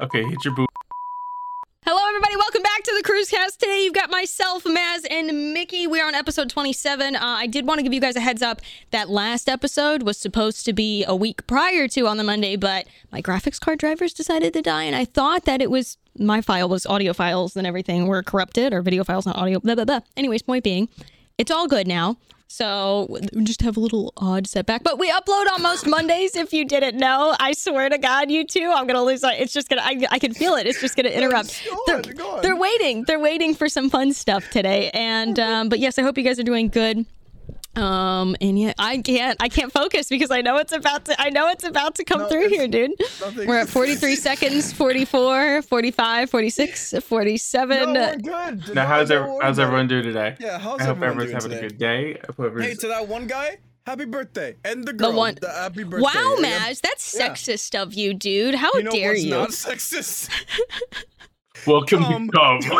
Okay, hit your boot. Hello, everybody. Welcome back to the Kruzcast. Today, you've got myself, Maz, and Mickey. We're on episode 27. Uh, I did want to give you guys a heads up. That last episode was supposed to be a week prior to on the Monday, but my graphics card drivers decided to die, and I thought that it was my file was audio files and everything were corrupted, or video files, not audio. Blah blah blah. Anyways, point being, it's all good now. So we just have a little odd setback, but we upload on most Mondays. If you didn't know, I swear to God, you too. I'm gonna lose. It's just gonna. I, I can feel it. It's just gonna interrupt. Go They're, on, go on. they're waiting. They're waiting for some fun stuff today. And um, but yes, I hope you guys are doing good. Um, and yet I can't. I can't focus because I know it's about to. I know it's about to come No, through here, dude. nothing. We're at 43 seconds, 44, 45, 46, 47. No, we're good. Now, how's, No, ev- don't how's everyone doing today? Yeah, how's I hope everyone everyone's doing having a good day. Hey, to that one guy, happy birthday. And the girl, one- the happy birthday. Wow, Yeah. Maz, that's Yeah. sexist of you, dude. How You know dare what's you? not sexist? Welcome Um, to Come.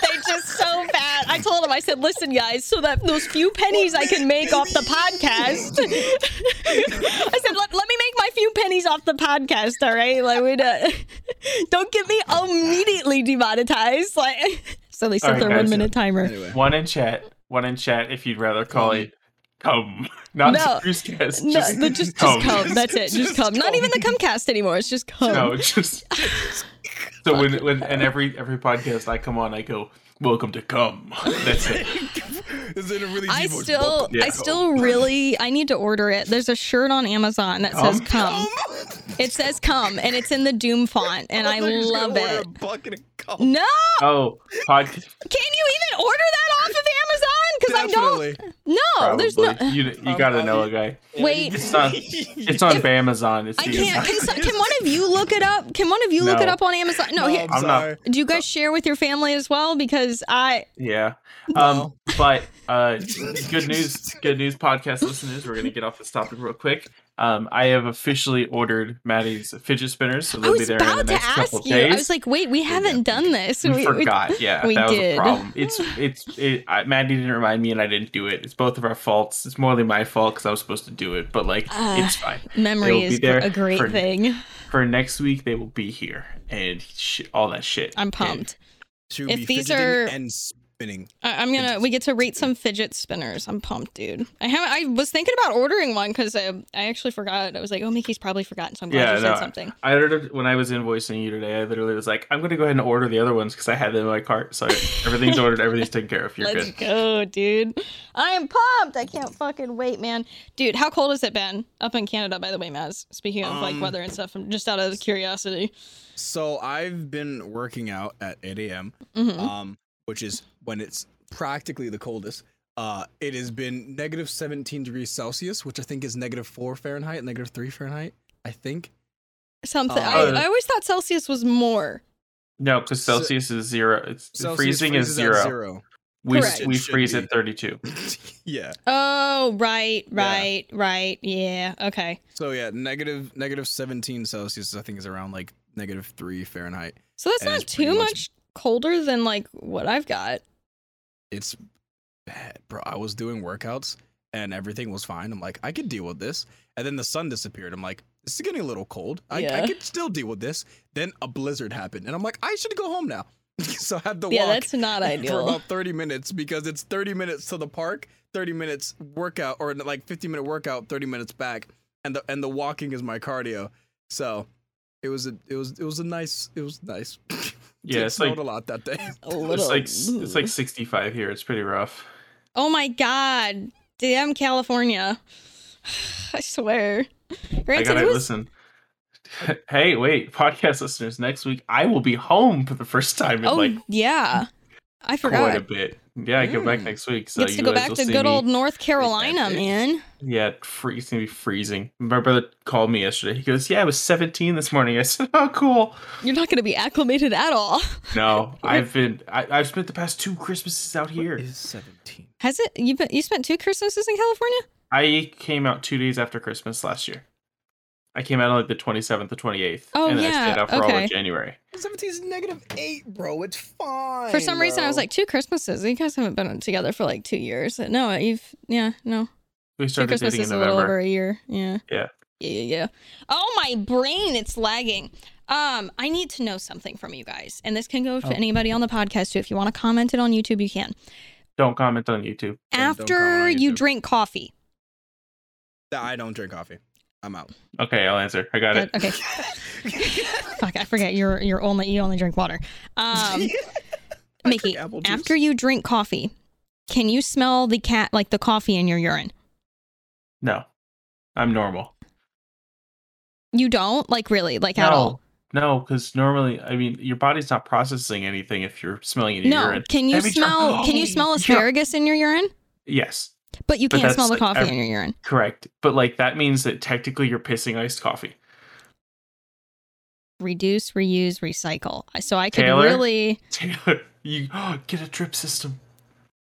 they just so bad. I told him, I said, listen, guys, so that those few pennies I can make off the podcast. I said, let, let me make my few pennies off the podcast, all right? Like, we uh, don't get me immediately demonetized. Like, so they set All right, their guys. one minute timer. anyway. one in chat. One in chat if you'd rather call it Come. Not No. Kruzcast. No, just, just, just come. come. That's it. Just Just come. Not even the Comcast anymore. It's just come. No, just. So when, when and every every podcast I come on, I go, Welcome to Come. That's it. Is it a really I still, Yeah. I still really, I need to order it. There's a shirt on Amazon that says Come? "come." It says "come" and it's in the Doom font, and I thought you love order it. A bucket of cum. No, Oh, pod, can you even order that off of Amazon? Because I don't. No, there's no. You, you gotta know a guy. Wait, It's on, it's on Amazon. It's I can't. Can, so- can one of you look it up? Can one of you look it up on Amazon? No, No, here. I'm I'm not- sorry. Do you guys share with your family as well? Because I. Yeah. Um, but uh, good news, good news, podcast listeners. We're gonna get off this topic real quick. Um, I have officially ordered Maddie's fidget spinners, so I they'll be was there in the about to next couple ask you. days. I was like, wait, we haven't done this. we, we- forgot. yeah, we that was did. a problem. It's it's it, I, Maddie didn't remind me, and I didn't do it. It's both of our faults. It's morely my fault because I was supposed to do it, but like Ah, it's fine. Memory is there a great for- thing. For next week, they will be here and sh- all that shit. I'm pumped. She would If be these are- and spinning. I- I'm gonna. We get to rate some fidget spinners. I'm pumped, dude. I haven't. I was thinking about ordering one because I, I actually forgot. I was like, oh, Mickey's probably forgotten. So I'm glad Yeah, you said no, something. I ordered when I was invoicing you today. I literally was like, "I'm gonna go ahead and order the other ones because I had them in my cart." So everything's ordered, everything's taken care of. You're Let's good. go, dude. I am pumped. I can't fucking wait, man. Dude, how cold has it been up in Canada? By the way, Maz. Speaking of like Um, weather and stuff, I'm just out of curiosity. So I've been working out at 8 a.m. Mhm. um, which is when it's practically the coldest. Uh, it has been negative 17 degrees Celsius, which I think is negative four Fahrenheit, negative three Fahrenheit. I think. Something. uh, I, I always thought Celsius was more. No, because So- Celsius is zero. It's Celsius freezing is freezes at zero. We Correct. we freeze be. at 32. yeah. Oh, right, right, right. Yeah. Okay. So yeah, negative negative 17 Celsius, I think, is around like negative three Fahrenheit. So that's And not too much- much colder than like what I've got. It's bad, bro. I was doing workouts and everything was fine. I'm like, I could deal with this. And then the sun disappeared. I'm like, this is getting a little cold. I, Yeah. I could still deal with this. Then a blizzard happened, and I'm like, I should go home now. so I had to Yeah, walk that's not ideal. for about 30 minutes because it's 30 minutes to the park, 30 minutes workout, or like 50 minute workout, 30 minutes back, and the and the walking is my cardio. So it was a it was it was a nice it was nice. Yeah, it it's snowed like a lot that day. A little. it's like it's like 65 here. It's pretty rough. Oh my god. Damn California. I swear. I gotta was listen. Hey, wait, podcast listeners! Next week I will be home for the first time in Oh like yeah. I forgot. quite a bit. Yeah, I go back Mm. next week, so Gets you to go back to good old North Carolina, man. Yeah, free, it's gonna be freezing. My brother called me yesterday. He goes, "Yeah, I was 17 this morning." I said, "Oh, cool." You're not gonna be acclimated at all. No, I've been. I, I've spent the past two Christmases out here. Is 17. Has it? You been, you spent two Christmases in California? I came out two days after Christmas last year. I came out on like the 27th, the 28th. Oh, and then I stayed out for all of January. 17 is negative 8, bro. It's fine. For some reason, I was like two Christmases. You guys haven't been together for like two years. No, you've yeah no. We Two started dating Christmases in a little over a year. Yeah. Yeah. Yeah, yeah, yeah. Oh, my brain, it's lagging. Um, I need to know something from you guys, and this can go to Oh. anybody on the podcast too. If you want to comment it on YouTube, you can. Don't comment on YouTube. After comment on you drink coffee, I don't drink coffee. I'm out. Okay, I'll answer. I got it. Okay. Fuck, I forget you're you're only you only drink water. Um, Mickey, after you drink coffee, can you smell the cat like the coffee in your urine? No, I'm normal. You don't like really like at all. No, because normally, I mean, your body's not processing anything if you're smelling it in No, urine. can you Have you tried- smell? Can you smell Yeah. asparagus in your urine? Yes, But you can't smell the that's, like, coffee in your urine. correct. But like that means that technically you're pissing iced coffee. Reduce, reuse, recycle. So I could Taylor? really, Taylor, you get a drip system.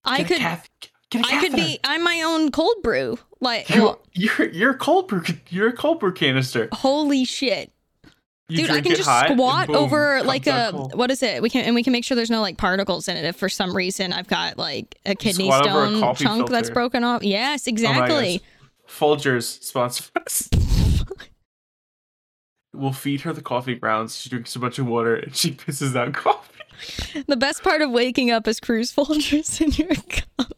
I Get a could, cath- get a I could be. I'm my own cold brew. Like, You, well, you're you're a cold brew. You're a cold brew canister. holy shit. You Dude, I can just hot, squat boom, over like a cold. what is it? We can and we can make sure there's no like particles in it. If for some reason I've got like a kidney a stone coffee chunk that's broken off. Yes, Oh exactly. gosh. Folgers sponsor us. we'll feed her the coffee grounds. She drinks a bunch of water and she pisses out coffee. the best part of waking up is cruise Folgers in your cup.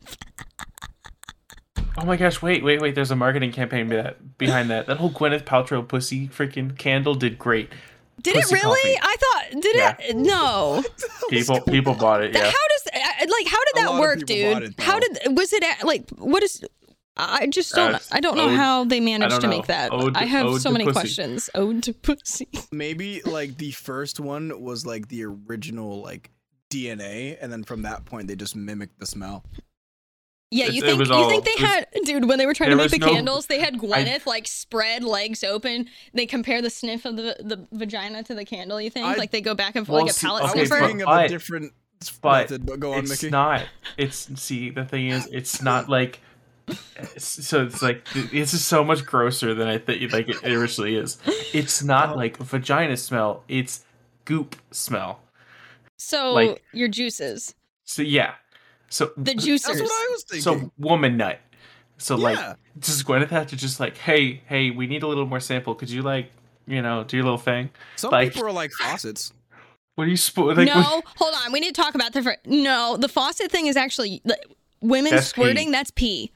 Oh my gosh! Wait, wait, wait! There's a marketing campaign that, behind that. That whole Gwyneth Paltrow pussy freaking candle did great. Did it really? coffee. I thought did Yeah. it? No. People, people bought it. Yeah. How does like how did that work, dude? it, how did was it at, like what is? I just don't. Uh, I don't know ode- how they managed to make that. Ode- I have so many pussy. questions. Ode to pussy. Maybe like the first one was like the original like DNA, and then from that point they just mimicked the smell. Yeah, you it think was you all- think they was- had dude when they were trying to there make the no- candles, they had Gwyneth like spread legs open. They compare the sniff of the the vagina to the candle. You think I- like they go back and forth Well, like a see, palate I okay, sniffer? thinking of but- a different but method. But go on, it's Mickey. not. It's see the thing is, it's not like. it's- So it's like it's just so much grosser than I think like it originally is. It's not oh. like vagina smell. It's goop smell. So like- your juices, So yeah. So the That's juicers. what I was thinking. so woman nut. So like yeah. does Gwyneth have to just like, hey, hey, we need a little more sample. Could you like, you know, do your little thing? Some like- people are like faucets. What do you spo- like? no, what- hold on. We need to talk about the. fir- No, the faucet thing is actually the, women That's pee. squirting. That's pee.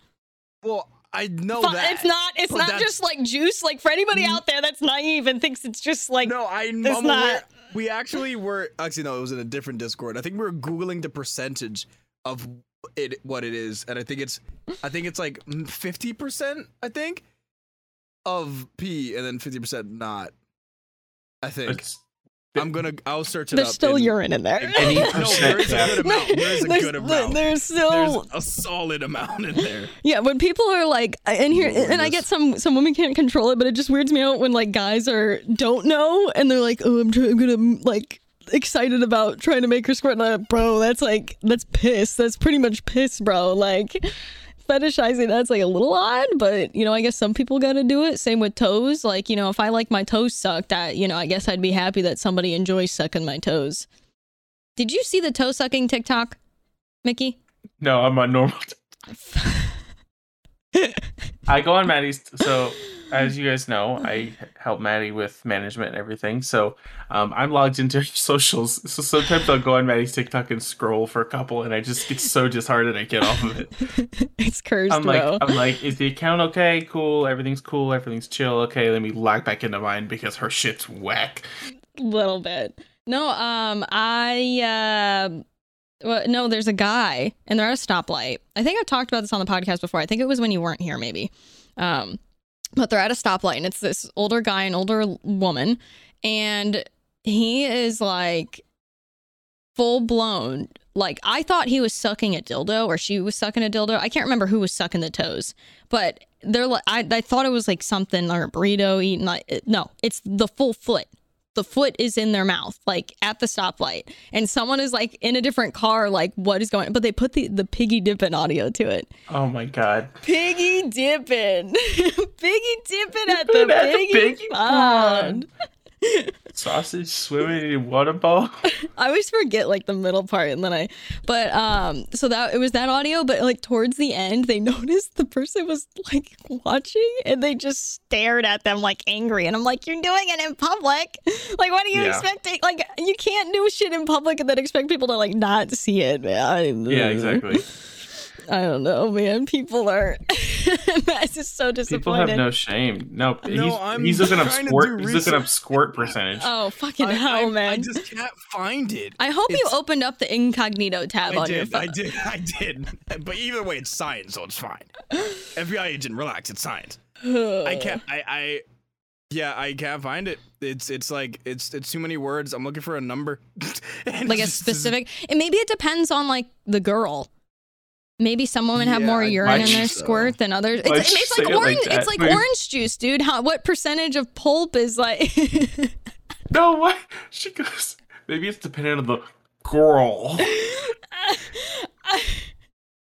Well, I know Fa- that. it's not. It's not that's- just like juice. Like for anybody Mm. out there that's naive and thinks it's just like no, I, I'm it's aware. not- We actually were actually no, it was in a different Discord. I think we were googling the percentage of it what it is, and I think it's I think it's like fifty percent. I think of P, and then fifty percent not. I think it's- I'm gonna. I'll search it there's up. still in- urine in there. Any No, there is a percent, good amount. There is a there's, good amount. there's still There's a solid amount in there. yeah. When people are like, and here, Lord, and I get some some women can't control it, but it just weirds me out when like guys are don't know and they're like, oh, I'm trying, I'm gonna like excited about trying to make her squirt. Like, bro, that's like that's piss. That's pretty much piss, bro. Like. Fetishizing that's like a little odd, but you know, I guess some people got to do it. Same with toes. Like, you know, if I like my toes sucked, I, you know, I guess I'd be happy that somebody enjoys sucking my toes. Did you see the toe sucking TikTok, Mickey? no, I'm on normal. I go on Maddie's. So, as you guys know, I help Maddie with management and everything. So, um, I'm logged into her socials. So sometimes I'll go on Maddie's TikTok and scroll for a couple, and I just get so disheartened I get off of it. it's cursed, I'm like. I'm like, is the account okay? Cool, everything's cool, everything's chill. Okay, let me log back into mine because her shit's whack. A little bit. No, um, I uh, well, no, there's a guy, and they're at a stoplight. I think I've talked about this on the podcast before. I think it was when you weren't here, maybe. Um, but they're at a stoplight, and it's this older guy, and older woman, and he is like full blown. Like I thought he was sucking a dildo, or she was sucking a dildo. I can't remember who was sucking the toes, but they're like I, I thought it was like something or a burrito eating. Like no, it's the full foot the foot is in their mouth, like at the stoplight, and someone is like in a different car, like what is going? But they put the the piggy dipping audio to it. Oh my god. Piggy dipping, piggy dipping at the Dipping at the piggy, piggy pond. Sausage swimming in water bowl. I always forget like the middle part and then I but um so that it was that audio but like towards the end they noticed the person was like watching and they just stared at them like angry and I'm like you're doing it in public like what are you Yeah. expecting like you can't do shit in public and then expect people to like not see it man Yeah, exactly. I don't know man people are that's just so People disappointed have no shame. No, No, he's, I'm he's looking up squirt. He's looking up squirt percentage. oh fucking I, hell I- man I just can't find it. I hope you opened up the incognito tab I on your did, phone I did, I did. But either way, it's science, so it's fine. FBI agent, relax, it's science. I can't. I. I. Yeah, I can't find it. It's. It's like it's. It's too many words. I'm looking for a number. Like a specific and maybe it depends on like the girl maybe some women have Yeah, more urine in their so? squirt than others it's, like say it like orange it's like orange juice dude how what percentage of pulp is like No, what? She goes. Maybe it's dependent on the girl.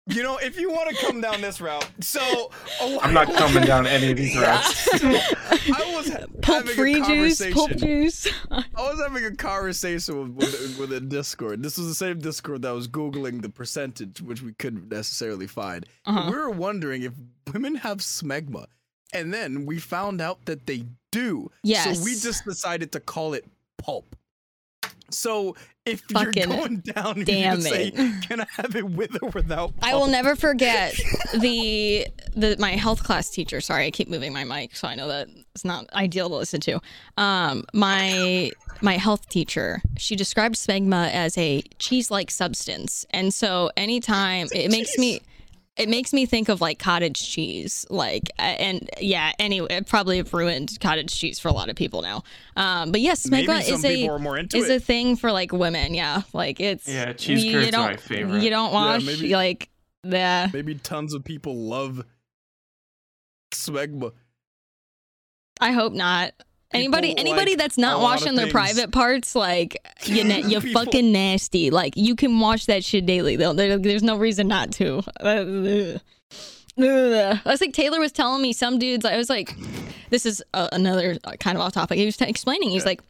You know, if you want to come down this route, so I'm not coming down any of these routes. I was pulp having free a juice pulp conversation. juice I was having a conversation with, with, with a Discord. This was the same Discord that was Googling the percentage, which we couldn't necessarily find. Uh-huh. We were wondering if women have smegma. And then we found out that they do. Yes. So we just decided to call it pulp. So if Fucking you're going down, you damn can say, can I have it with or without? I will never forget the the my health class teacher. Sorry, I keep moving my mic, so I know that it's not ideal to listen to. Um, my my health teacher, she described smegma as a cheese-like substance, and so anytime it makes me. It makes me think of like cottage cheese, like, and yeah. Anyway, it probably have ruined cottage cheese for a lot of people now. Um, but yes, smegma is a are more into is it. a thing for like women. Yeah, like it's Yeah, cheese you, curds you are don't my favorite. you don't wash maybe- like the Maybe tons of people love smegma. I hope not. Anybody, People anybody like that's not washing their private parts, like you, na- you're fucking nasty. Like you can wash that shit daily. There, there- there's no reason not to. I was like Taylor was telling me some dudes. I was like, this is uh, another uh, kind of off topic. He was t- explaining. He's like,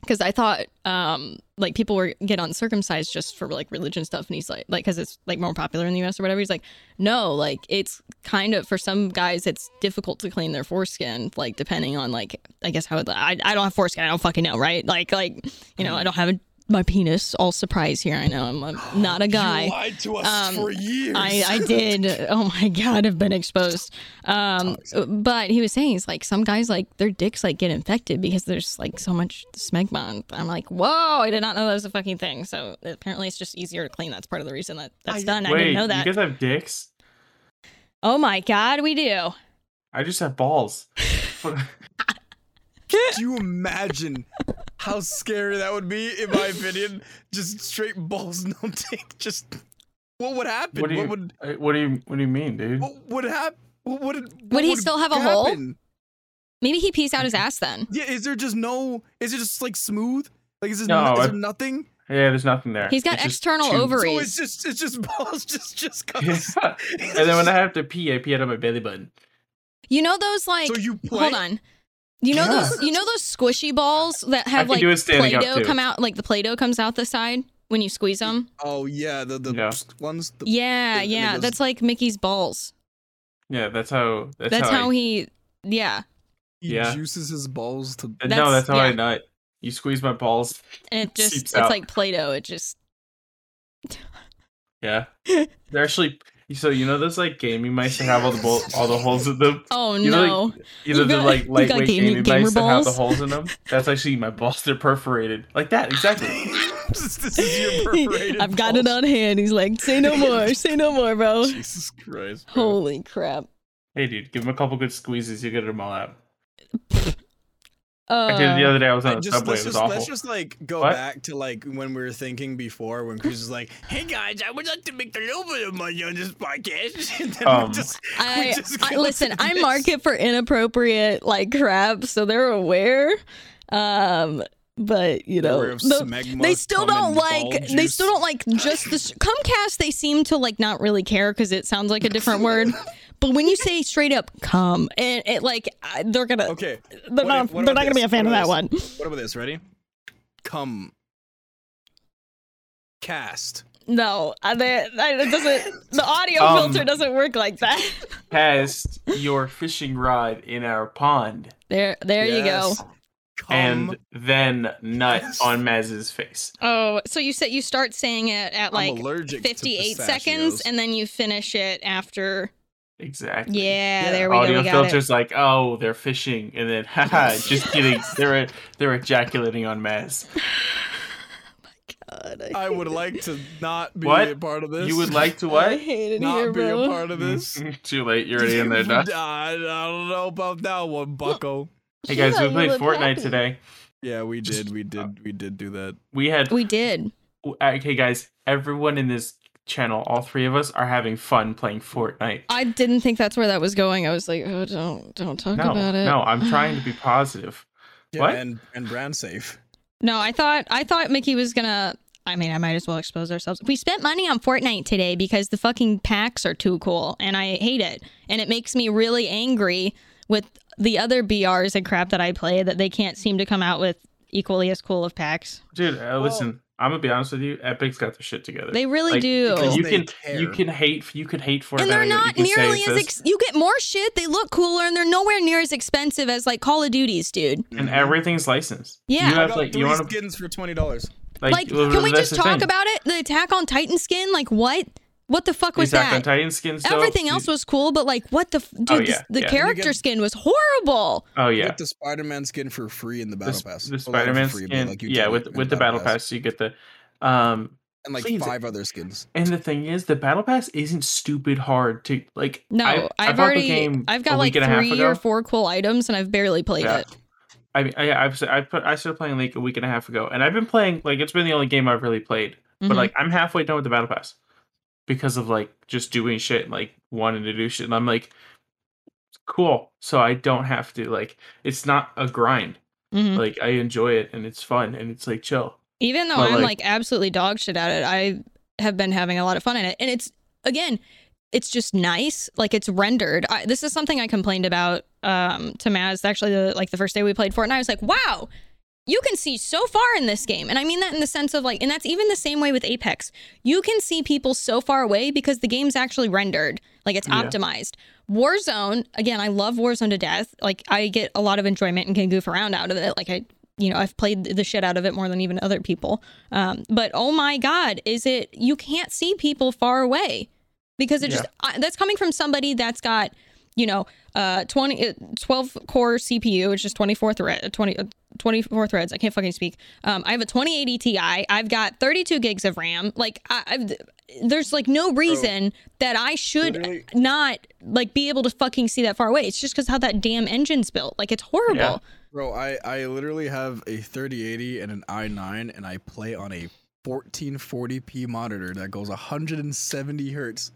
because I thought um like people were get uncircumcised just for like religion stuff, and he's like like because it's like more popular in the U.S. or whatever. He's like, no, like it's kind of for some guys it's difficult to clean their foreskin, like depending on like I guess how the, I I don't have foreskin, I don't fucking know, right? Like like you know I don't have a, my penis. All surprise here. I know I'm, I'm not a guy. You lied to us Um, for years. I, I did. Oh my god, I've been exposed. Um, but he was saying he's like some guys like their dicks like get infected because there's like so much smegma. I'm like, whoa, I did not know that was a fucking thing. So apparently it's just easier to clean. That's part of the reason that that's I- done. I didn't know that. you guys have dicks? oh my god, we do. I just have balls. Do you imagine how scary that would be? In my opinion, just straight balls, no dick. Just what would happen? what do you? would uh, what do you? What do you mean, dude? what would happen? What would, what Would he still have a hole? Maybe he pees out his ass then. Yeah, is there just no? Is it just like smooth? Like is, it No, no, is there nothing? Yeah, there's nothing there. He's got It's external ovaries. So it's just it's just balls, just just cause. Yeah. and then when I have to pee, I pee out of my belly button. You know those like so you play. hold on. You know Yeah. those you know those squishy balls that have like do it standing up, Play-Doh come out like the Play-Doh comes out the side when you squeeze them? Oh yeah, the the Yeah. ones. The, Yeah, and it yeah, goes- that's like Mickey's balls. Yeah, that's how. That's, That's, how, I, he yeah, he Yeah. juices his balls to. no, that's- that's how I yeah. nut. You squeeze my balls. and it just it's out. like Play-Doh. It just Yeah, they're actually. So you know those like gaming mice that have all the bol- all the holes in them. oh You know, no. like, you know You the like lightweight gaming- gaming, gamer mice that have the holes in them. That's actually my balls. They're perforated like that exactly. this, this is your perforated. I've got it on hand. He's like, say no more, say no more, bro. Jesus Christ. bro. Holy crap. hey, dude, give him a couple good squeezes, you get them all out. I did it the Uh, other day. I was on the just, subway. let's, It was just, awful. let's just like go What? back to like when we were thinking before when Chris was like, "Hey guys, I would like to make a little bit of money on this podcast." And then Um, just, we I, just I listen. I this. market for inappropriate like crap, so they're aware. Um, but you know, the- they still don't like. They juice. still don't like just this Comcast. They seem to like not really care because it sounds like a different word. But when you say straight up come, and it like they're gonna, Okay. they're what not, if- they're about not gonna be a fan of that about one. What about this? Ready? Come. Cast. No, uh, they- it doesn't. The audio Um, filter doesn't work like that. Cast your fishing rod in our pond, There, there you go. Come. and then nut Yes. on Maz's face. Oh, so you said you start saying it at like 58 seconds, and then you finish it after. Exactly. Yeah, Yeah. there we Audio go. We got it. filters like, oh, they're fishing, and then, haha, just kidding. They're they're ejaculating on Maz. God, I would like to not be What? a part of this. You would like to I what? hate it not here, be bro. a part of this. Too late. You're already in there, Dust. I, I don't know about that one, Bucko. Hey guys, Yeah, we played Fortnite happy. today. Yeah, we did. We uh, did. We did do that. We had We did. okay, guys. Everyone in this channel, all three of us, are having fun playing Fortnite. I didn't think that's where that was going. I was like, oh, don't, don't talk No, about it. no, I'm trying to be positive. Yeah, What? and and brand safe. No, I thought I thought Mickey was gonna. I mean, I might as well expose ourselves. We spent money on Fortnite today because the fucking packs are too cool, and I hate it. And it makes me really angry with the other BRs and crap that I play that they can't seem to come out with equally as cool of packs. Dude, uh, listen, I'm gonna be honest with you. Epic's got their shit together. They really Like, do. you can care. you can hate you can hate Fortnite. and they're not you can say nearly as ex- you get more shit. They look cooler, and they're nowhere near as expensive as like Call of Duties, dude. and mm-hmm. everything's licensed. Yeah. you I have got like three you want to skins for twenty dollars. like, Like, can we just talk thing. about it? The Attack on Titan skin, like what? What the fuck was Attack on that? Titan skins? though? Everything else was cool, but like, what the f- dude? Oh, yeah, the yeah. character get- skin was horrible. Oh You yeah, get the Spider-Man skin for free in the the, battle s- pass. the Well, not for Spider-Man free, skin. like, you yeah, get with it with the battle pass. you get the um. and like Please. five other skins. And the thing is, the battle pass isn't stupid hard to like. No, I, I, I have already, the game I've got like week a half three ago. or four cool items, and I've barely played Yeah. it. I mean, I, I've I put I started playing like a week and a half ago, and I've been playing like it's been the only game I've really played. Mhm. But like I'm halfway done with the battle pass because of like just doing shit, and, like wanting to do shit, and I'm like, cool. So I don't have to like it's not a grind. Mhm. Like I enjoy it, and it's fun, and it's like chill. Even though But, I'm like- like absolutely dog shit at it, I have been having a lot of fun in it, and it's again, it's just nice. Like it's rendered. I, this is something I complained about um, to Maz. Actually, the, like the first day we played Fortnite, I was like, wow. You can see so far in this game. And I mean that in the sense of like, and that's even the same way with Apex. You can see people so far away because the game's actually rendered. Like it's Yeah. optimized. Warzone, again, I love Warzone to death. Like I get a lot of enjoyment and can goof around out of it. Like I, you know, I've played the shit out of it more than even other people. Um, but oh my God, is it, you can't see people far away because it just, I, that's coming from somebody that's got, you know, uh, 20, uh, 12 core CPU, which is 24 thread, 20, uh, 24 threads. I can't fucking speak. Um, I have a 2080 Ti. I've got 32 gigs of RAM. Like I, I've, there's like no reason that I should literally- not like be able to fucking see that far away. It's just because how that damn engine's built. Like it's horrible. Yeah. Bro, I, I literally have a 3080 and an i9, and I play on a 1440p monitor that goes 170 hertz,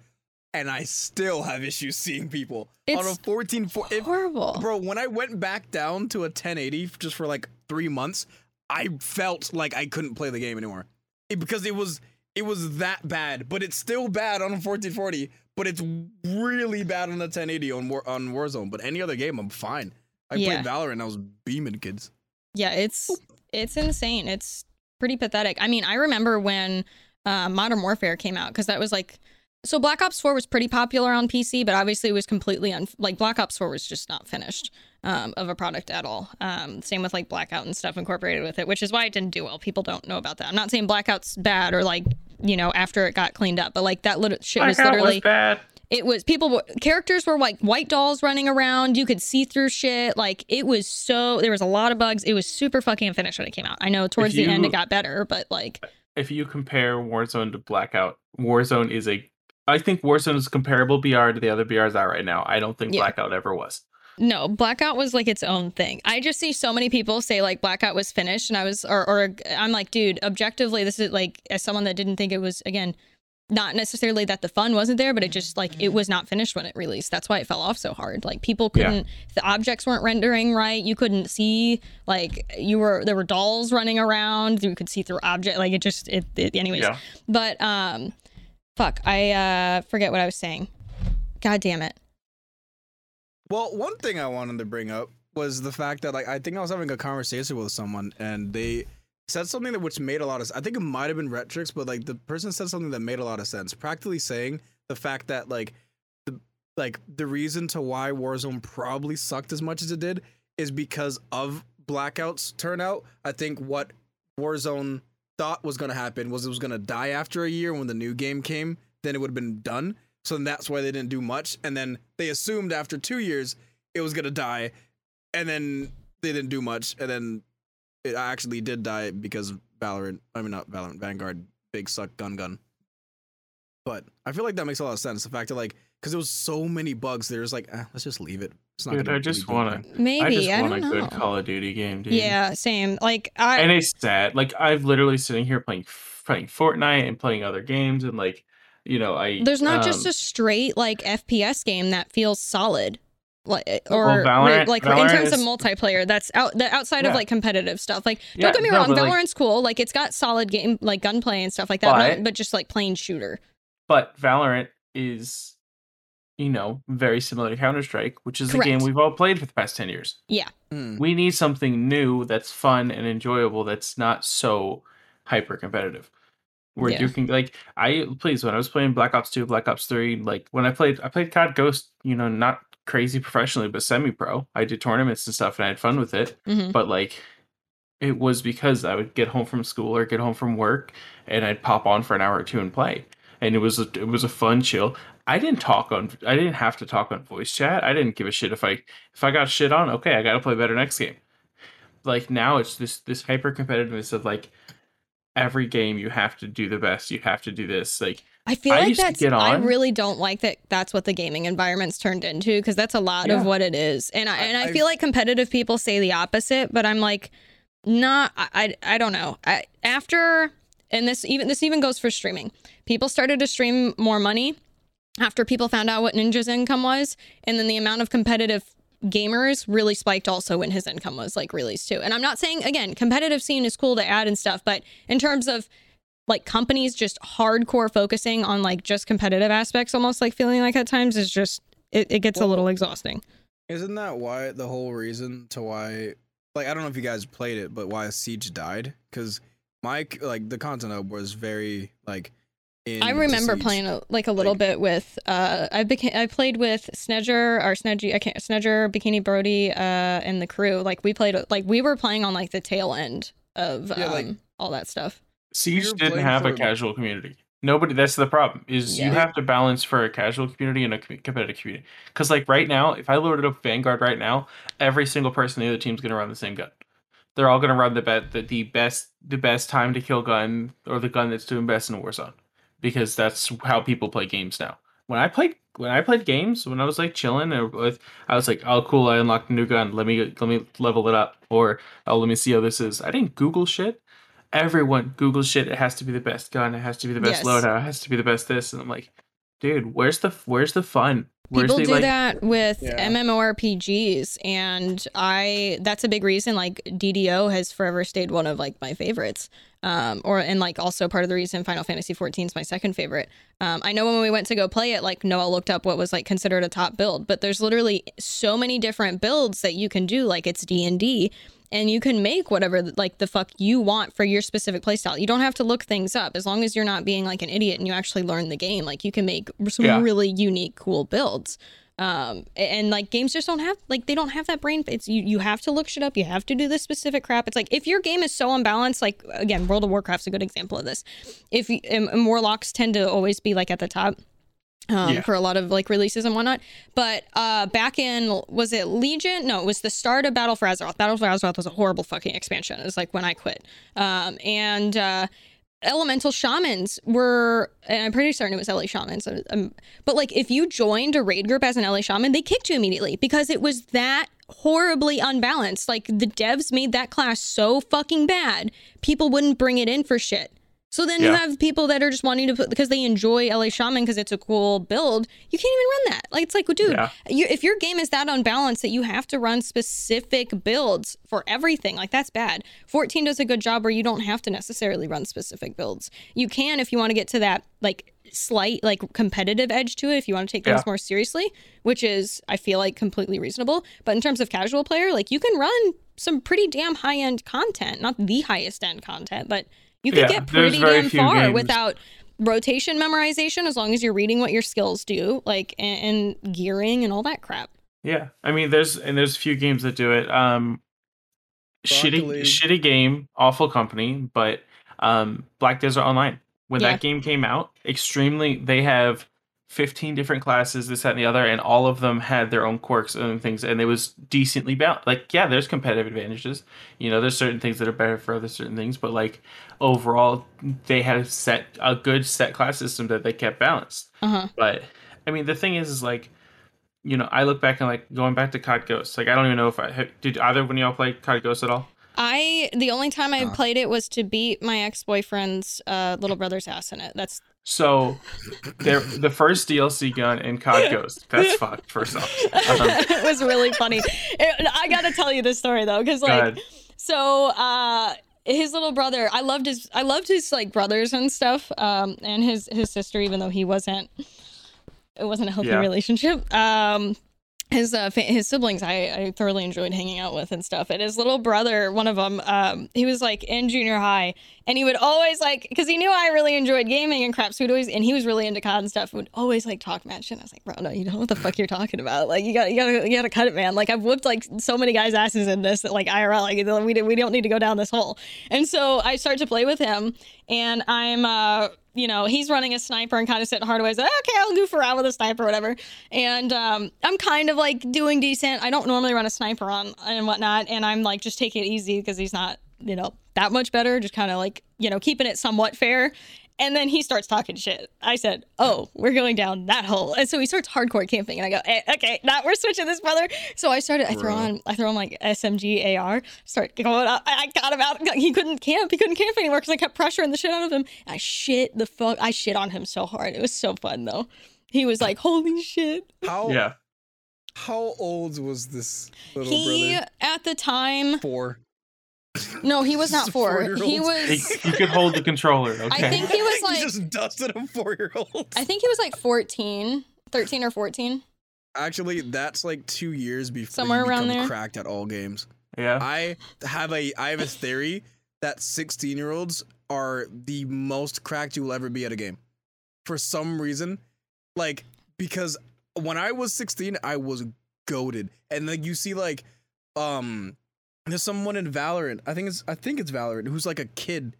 and I still have issues seeing people on a It's 1440. if- Horrible. Bro, when I went back down to a 1080 just for like three months, I felt like I couldn't play the game anymore It- because it was it was that bad. But it's still bad on a 1440. But it's really bad on the 1080 on War, on Warzone. But any other game, I'm fine. I Yeah. played Valorant. And I was beaming kids. Yeah, it's it's insane. It's pretty pathetic. I mean, I remember when uh, Modern Warfare came out because that was like so Black Ops 4 was pretty popular on PC, but obviously it was completely un- like Black Ops 4 was just not finished um, of a product at all. Um, same with like Blackout and stuff incorporated with it, which is why it didn't do well. People don't know about that. I'm not saying Blackout's bad or like you know after it got cleaned up, but like that little shit was literally was bad. it was people characters were like white dolls running around you could see through shit like it was so there was a lot of bugs it was super fucking unfinished when it came out i know towards the end it got better but like if you compare Warzone to Blackout, Warzone is a. I think Warzone is comparable BR to the other BRs out right now. I don't think Yeah. Blackout ever was. no blackout was like its own thing i just see so many people say like blackout was finished and i was or, or i'm like dude objectively this is like as someone that didn't think it was again not necessarily that the fun wasn't there but it just like it was not finished when it released that's why it fell off so hard like people couldn't the objects weren't rendering right you couldn't see like you were there were dolls running around you could see through object like it just it, it anyways Yeah. but um fuck i uh forget what i was saying god damn it Well, one thing I wanted to bring up was the fact that like I think I was having a conversation with someone and they said something that which made a lot of I think it might have been Retrix, but like the person said something that made a lot of sense. Practically saying the fact that like the like the reason to why Warzone probably sucked as much as it did is because of blackouts turnout. I think what Warzone thought was going to happen was it was going to die after a year when the new game came, then it would have been done. So then that's why they didn't do much. And then they assumed after two years it was going to die. And then they didn't do much. And then it actually did die because Valorant, I mean, not Valorant, Vanguard, big suck gun gun. But I feel like that makes a lot of sense. The fact that, like, because there was so many bugs, there's like, eh, let's just leave it. It's not Dude, I just wanna- anything. Maybe I just I, want a don't know. good Call of Duty game, dude. Yeah, same. Like I and it's sad. Like I've literally sitting here playing playing Fortnite and playing other games, and like you know, I there's not just um, a straight like FPS game that feels solid. Like or Well, Valorant- re- like in Valorant terms of multiplayer, that's out the outside of like competitive stuff. Like don't Yeah, get me no, wrong, but, like- Valorant's cool. Like it's got solid game like gunplay and stuff like that, But- but, but just like plain shooter. but Valorant is, you know, very similar to Counter Strike, which is a game we've all played for the past ten years. Hmm. We need something new that's fun and enjoyable. That's not so hyper competitive. We're Yeah. doing like I please when I was playing Black Ops Two, Black Ops Three, like when I played I played COD Ghost, you know, not crazy professionally, but semi pro. I did tournaments and stuff, and I had fun with it. Mhm. but like it was because I would get home from school or get home from work and I'd pop on for an hour or two and play. And it was a, it was a fun chill. I didn't talk on I didn't have to talk on voice chat. I didn't give a shit if I if I got shit on, okay, I got to play better next game. Like now it's this this hyper competitiveness of like every game you have to do the best, you have to do this like I feel I like used that's get I really don't like that that's what the gaming environment's turned into because that's a lot Yeah. of what it is. And I, I- and I, I- feel like competitive people say the opposite, but I'm like not I I, I don't know. I, after and this even this even goes for streaming. People started to stream more money after people found out what Ninja's income was and then the amount of competitive gamers really spiked also when his income was like released too. And I'm not saying again, competitive scene is cool to add and stuff, but in terms of like companies just hardcore focusing on like just competitive aspects almost like feeling like at times is just it, it gets a little exhausting Isn't that why the whole reason to why, like, I don't know if you guys played it, but why Siege died? Because Mike, like, the content hub was very like. I remember Siege. playing a, like a little Like- bit with uh i became i played with snedger or snedgy i can't snedger bikini brody uh and the crew like we played like we were playing on like the tail end of Yeah, um, like- all that stuff Siege You're didn't have a for- casual community. Nobody. That's the problem. Is you have to balance for a casual community and a com- competitive community. Because like right now, if I loaded up Vanguard right now, every single person in the other team's gonna run the same gun. They're all gonna run the bet the, the best the best time to kill gun or the gun that's doing best in Warzone, because that's how people play games now. When I played when I played games, when I was like chilling and with, I was like, oh cool, I unlocked a new gun. Let me let me level it up, or oh let me see how this is. I didn't Google shit everyone Google shit. It has to be the best gun. It has to be the best Yes. loadout. It has to be the best this. And I'm like, dude, where's the where's the fun? Where's people do like? that with Yeah. MMORPGs, and I that's a big reason. Like DDO has forever stayed one of like my favorites, um, or and like also part of the reason Final Fantasy 14 is my second favorite. Um, I know when we went to go play it, like Noah looked up what was like considered a top build, but there's literally so many different builds that you can do. Like it's D and D. And you can make whatever like the fuck you want for your specific playstyle. You don't have to look things up as long as you're not being like an idiot and you actually learn the game. Like you can make some Yeah. really unique, cool builds um and like games just don't have like they don't have that brain it's you you have to look shit up you have to do this specific crap it's like if your game is so unbalanced like again world of warcraft's a good example of this if you, and, and warlocks tend to always be like at the top um, Yeah. for a lot of like releases and whatnot. But uh back in was it legion? No it was the start of battle for azeroth. Battle for azeroth was a horrible fucking expansion. It was like when i quit. Um and uh elemental shamans were and i'm pretty certain it was la shamans um, but like if you joined a raid group as an la shaman they kicked you immediately because it was that horribly unbalanced. Like the devs made that class so fucking bad people wouldn't bring it in for shit So then you have people that are just wanting to put because they enjoy LA Shaman because it's a cool build. You can't even run that. Like it's like, well, dude, Yeah. you, if your game is that unbalanced that you have to run specific builds for everything, like that's bad. 14 does a good job where you don't have to necessarily run specific builds. You can if you want to get to that like slight like competitive edge to it if you want to take things Yeah. more seriously, which is I feel like completely reasonable. But in terms of casual player, like you can run some pretty damn high end content, not the highest end content, but you can Yeah, get pretty damn far games. without rotation memorization as long as you're reading what your skills do, like and, and gearing and all that crap. Yeah, I mean, there's and there's a few games that do it. Um, shitty, shitty game, awful company, but um, Black Desert Online. When Yeah. that game came out, extremely, they have 15 different classes, this, that, and the other, and all of them had their own quirks and things, and it was decently balanced. Like, yeah, there's competitive advantages. You know, there's certain things that are better for other certain things, but like overall, they had a set a good set class system that they kept balanced. Uh huh. But I mean, the thing is, is like, you know, I look back and like going back to COD Ghost. Like, I don't even know if I did either one of y'all play COD Ghost at all. I the only time I Uh. played it was to beat my ex boyfriend's uh, little brother's ass in it. That's So, the first DLC gun in COD Ghost. That's fucked. First off, um, it was really funny. It- I gotta tell you this story though, because like so uh his little brother i loved his i loved his like brothers and stuff um and his his sister even though he wasn't it wasn't a healthy Yeah. relationship um his uh, fa- his siblings I, I thoroughly enjoyed hanging out with and stuff and his little brother one of them um he was like in junior high and he would always like because he knew I really enjoyed gaming and crap so he'd always and he was really into COD and stuff would always like talk match and I was like bro no you don't know what the fuck you're talking about like you gotta you gotta you gotta cut it man like I've whooped like so many guys asses in this that like IRL like we, we don't need to go down this hole and so I start to play with him and I'm uh you know, he's running a sniper and kind of sitting hard away. So, okay, I'll goof around with a sniper or whatever. And um, I'm kind of like doing decent. I don't normally run a sniper on and whatnot. And I'm like just taking it easy because he's not, you know, that much better. Just kind of like, you know, keeping it somewhat fair. And then he starts talking shit. I said, "Oh, we're going down that hole." And so he starts hardcore camping, and I go, eh, "Okay, now we're switching this, brother." So I started. I throw on, I throw on like SMG AR. Start going up. I I got him out. He couldn't camp. He couldn't camp anymore because I kept pressuring the shit out of him. I shit the fuck. I shit on him so hard. It was so fun though. He was like, "Holy shit!" How yeah, how old was this little He brother? at the time, Four. No, he was not four. He four-year-old. he, was. he could hold the controller. Okay, I think he was He like. just dusted a four year old. I think he was like 14, 13 or 14. Actually, that's like two years before Somewhere you around there. cracked at all games. yeah, I have a I have a theory that 16 year olds are the most cracked you will ever be at a game. For some reason, like because when I was 16, I was goaded, and like you see like um there's someone in Valorant. I think it's I think it's Valorant who's like a kid,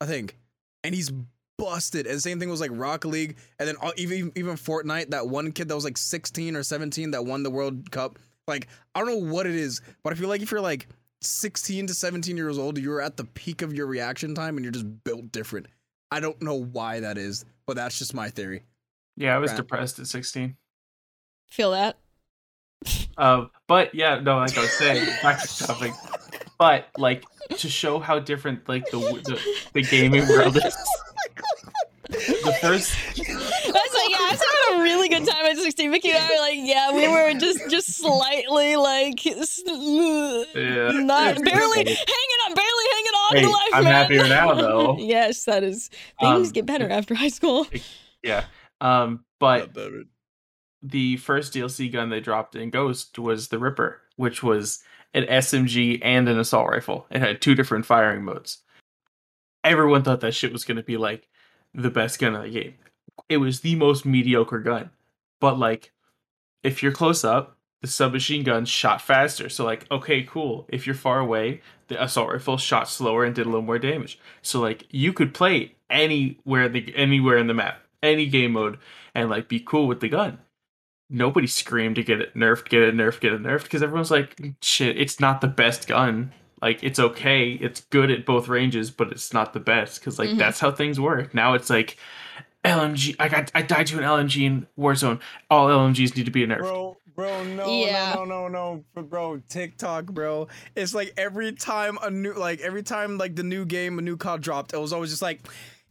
I think, and he's busted. And same thing was like Rocket League, and then uh, even even Fortnite. That one kid that was like 16 or 17 that won the World Cup. Like I don't know what it is, but I feel like if you're like 16 to 17 years old, you're at the peak of your reaction time, and you're just built different. I don't know why that is, but that's just my theory. yeah. I was Right. depressed at 16. Feel that? Um, but yeah, no, like I was saying, back to topic. But like to show how different like the the, the gaming world is. The first, That's like, yeah, I was having a really good time at 16. Mickey and I were like, yeah, we were just just slightly like yeah, not barely hanging on, barely hanging on Hey, to life, I'm man. happier now, though. yes, that is things Um, get better after high school. yeah. Um, but God damn it. The first DLC gun they dropped in Ghost was the Ripper, which was an SMG and an assault rifle. It had two different firing modes. Everyone thought that shit was going to be like the best gun in the game. It was the most mediocre gun. But like if you're close up, the submachine gun shot faster. So like, okay, cool. If you're far away, the assault rifle shot slower and did a little more damage. So like you could play anywhere the anywhere in the map, any game mode, and like be cool with the gun. Nobody screamed to get it nerfed, get it nerfed, get it nerfed, because everyone's like, shit, it's not the best gun. Like it's okay, it's good at both ranges, but it's not the best because like Mhm. that's how things work. Now it's like LMG. I got I died to an LMG in Warzone. All LMGs need to be nerfed. Bro, bro, no, Yeah. no, no, no, no, bro. TikTok, bro. It's like every time a new, like every time like the new game, a new COD dropped, it was always just like,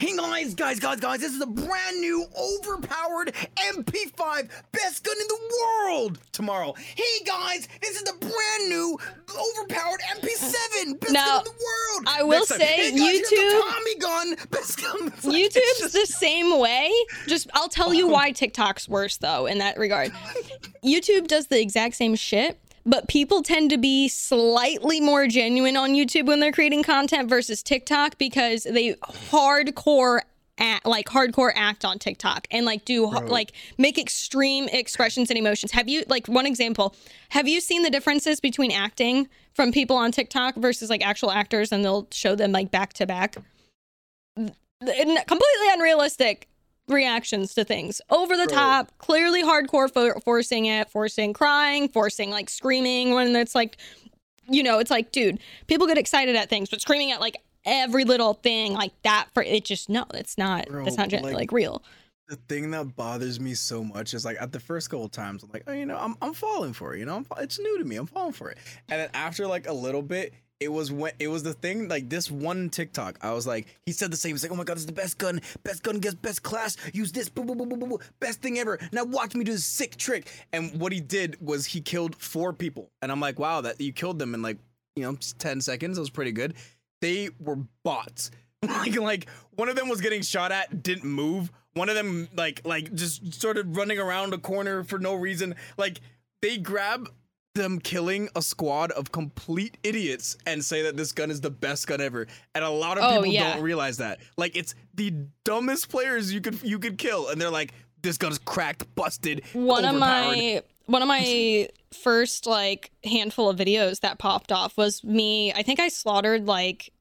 Hey guys, guys, guys, guys, this is a brand new overpowered MP5 best gun in the world tomorrow. Hey guys, this is the brand new overpowered MP7 best Now, gun in the world. I will say, hey guys, YouTube- Tommy gun best gun. Like- YouTube's just- the same way. Just I'll tell you why TikTok's worse though in that regard. YouTube does the exact same shit, but people tend to be slightly more genuine on YouTube when they're creating content versus TikTok because they hardcore act, like hardcore act on TikTok and like do like make extreme expressions and emotions. Have you like one example? Have you seen the differences between acting from people on TikTok versus like actual actors and they'll show them like back to back? completely unrealistic reactions to things over the top clearly hardcore for- forcing it forcing crying forcing like screaming when it's like you know it's like dude people get excited at things but screaming at like every little thing like that for it just no it's not Bro, that's not like- like real the thing that bothers me so much is like at the first couple times I'm like, oh, you know, I'm I'm falling for it. You know, I'm, it's new to me. I'm falling for it. And then after like a little bit, it was when it was the thing like this one TikTok. I was like, he said the same. He's like, oh my god, this is the best gun. Best gun gets best class. Use this. Boo, boo, boo, boo, boo, boo. Best thing ever. Now watch me do this sick trick. And what he did was he killed four people. And I'm like, wow, that you killed them in like you know ten seconds. It was pretty good. They were bots. like like one of them was getting shot at, didn't move. One of them like like just started running around a corner for no reason. Like they grab them killing a squad of complete idiots and say that this gun is the best gun ever. And a lot of Oh, people yeah. don't realize that. Like it's the dumbest players you could you could kill and they're like this gun's cracked, busted, one of my one of my first like handful of videos that popped off was me i think i slaughtered like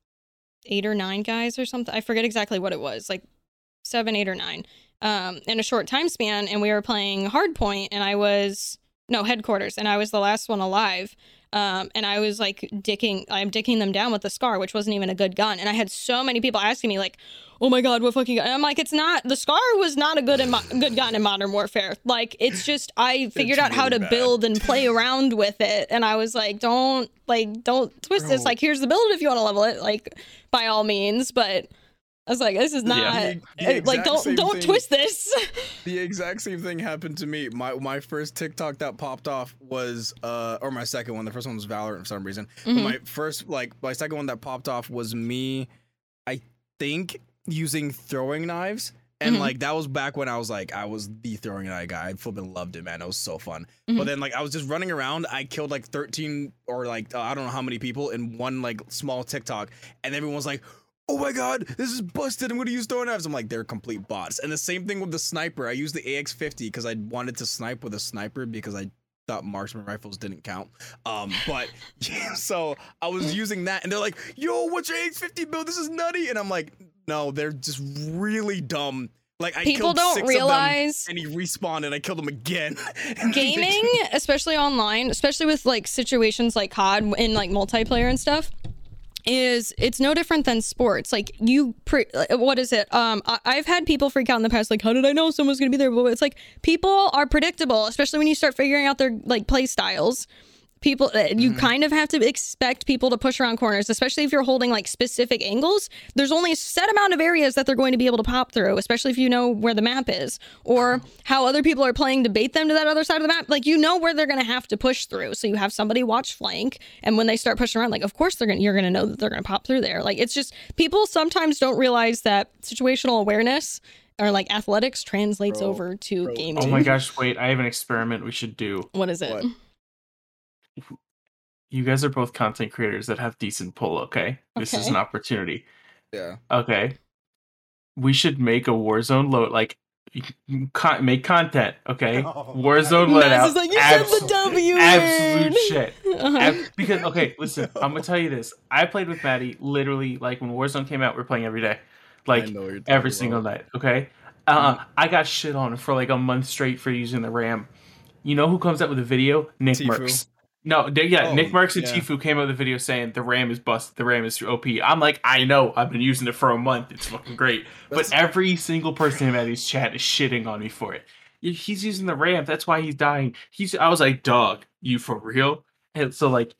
eight or nine guys or something i forget exactly what it was like seven eight or nine um in a short time span and we were playing hardpoint and i was no headquarters and i was the last one alive um, and I was like dicking, I'm dicking them down with the scar, which wasn't even a good gun. And I had so many people asking me like, "Oh my god, what fucking?" Gun? And I'm like, "It's not. The scar was not a good in mo- good gun in Modern Warfare. Like, it's just I figured out how to bad. build and play around with it, and I was like, don't like don't twist this. Like, here's the build if you want to level it, like by all means. But I was like, this is not Yeah. The- the uh, like don't don't thing. twist this. The exact same thing happened to me. My my first TikTok that popped off was uh or my second one. The first one was Valorant for some reason. But Mhm. my first like my second one that popped off was me I think using throwing knives. And Mhm. like that was back when I was like I was the throwing knife guy. I flipping loved it, man. It was so fun. Mhm. But then like I was just running around. I killed like 13 or like uh, I don't know how many people in one like small TikTok, and everyone was like, "Oh my god, this is busted! I'm gonna use throwing knives." I'm like, they're complete bots. And the same thing with the sniper. I used the AX50 because I wanted to snipe with a sniper because I thought marksman rifles didn't count. Um, but yeah, so I was using that, and they're like, "Yo, what's your AX50 build? This is nutty!" And I'm like, "No, they're just really dumb." Like I People don't six realize of them, and he respawned, and I killed him again. gaming, especially online, especially with like situations like COD in like multiplayer and stuff, is it's no different than sports. Like you, pre- what is it? Um, I- I've had people freak out in the past, like, how did I know someone's gonna be there? But it's like people are predictable, especially when you start figuring out their like play styles. People, uh, you kind of have to expect people to push around corners, especially if you're holding like specific angles. There's only a set amount of areas that they're going to be able to pop through, especially if you know where the map is or how other people are playing to bait them to that other side of the map. Like you know where they're going to have to push through, so you have somebody watch flank, and when they start pushing around, like of course they're going to you're going to know that they're going to pop through there. Like it's just people sometimes don't realize that situational awareness or like athletics translates Bro, over to bro. gaming. Oh my gosh, wait, I have an experiment we should do. What is it? What? You guys are both content creators that have decent pull, okay? This is an opportunity. yeah. Okay. We should make a Warzone load like con- make content, okay? Oh, Warzone Maz loadout. is like, "You said the abs- W Absolute shit. Uh-huh. Ab- because okay, listen, I'm gonna tell you this. I played with Maddie literally like when Warzone came out, we are playing every day. Like I know what you're talking every about. single night. Okay. Uh, I got shit on for like a month straight for using the RAM. You know who comes up with a video? Nick Tfue. Mercs. No, they, yeah, Oh, Nick Mercs and yeah. Tfue came out with a video saying the RAM is busted, the RAM is OP. I'm like, I know, I've been using it for a month. It's fucking great. That's- but every single person in Maddie's chat is shitting on me for it. He's using the RAM. That's why he's dying. He's. I was like, dog, you for real? And so like,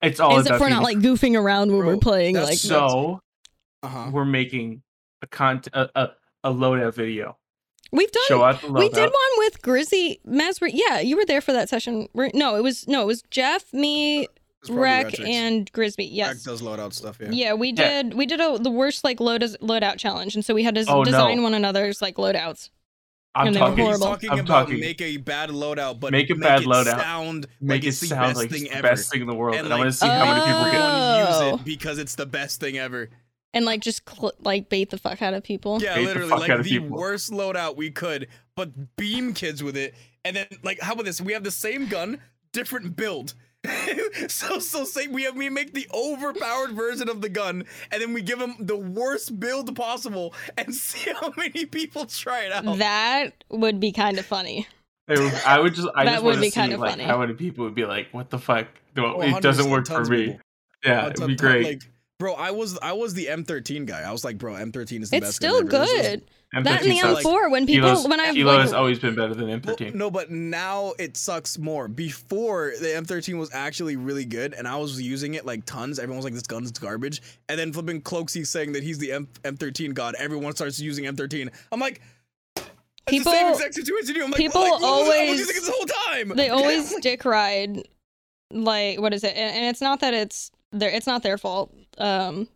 it's all Is it about for not like goofing around when Bro, we're playing? Like so Uh-huh. we're making a con a, a, a loadout video. We've done. Show out the we did loadout. one with Grizzy Masbury. Yeah, you were there for that session. No, it was no, it was Jeff, me, It's probably Rec, Retrix. and Grisby. Rec Yes. does loadout stuff. Yeah. Yeah, we Yeah. did. We did a, the worst like load loadout challenge, and so we had to s- Oh, no. design one another's like loadouts. I'm And they were talking. horrible. He's talking I'm about talking. make a bad loadout, but Make a bad it loadout. Sound Make like it it's the sound best like thing the ever. best thing in the world, And, and, I like, want to see how many people get. Oh. Use it because it's the best thing ever. And like just cl- like bait the fuck out of people. Yeah, Bait the literally, fuck like out of the people. worst loadout we could, but beam kids with it, and then like, how about this? We have the same gun, different build. so so say we have we make the overpowered version of the gun, and then we give them the worst build possible, and see how many people try it out. That would be kind of funny. It would- I would just. I That just would want be to see kinda like funny. how many people would be like, "What the fuck? No, Oh, it doesn't 100, work for tons of me." people. Yeah, it'd be great. Like, bro, I was I was the M13 guy. I was like, bro, M13 is the It's best. still gun ever. Good. M13 That and the sucks. M4 when people Kilo's, when I Kilo like, has always been better than M13. no, but now it sucks more. Before the M13 was actually really good, and I was using it like tons. Everyone was like, "This gun's garbage," and then flipping Cloakzy saying that he's the M- M13 god. Everyone starts using M13. I'm like, it's People- the same exact situation. I'm like, people like, well, I always- using this whole time. they always dick ride like what is it and, and it's not that it's their it's not their fault um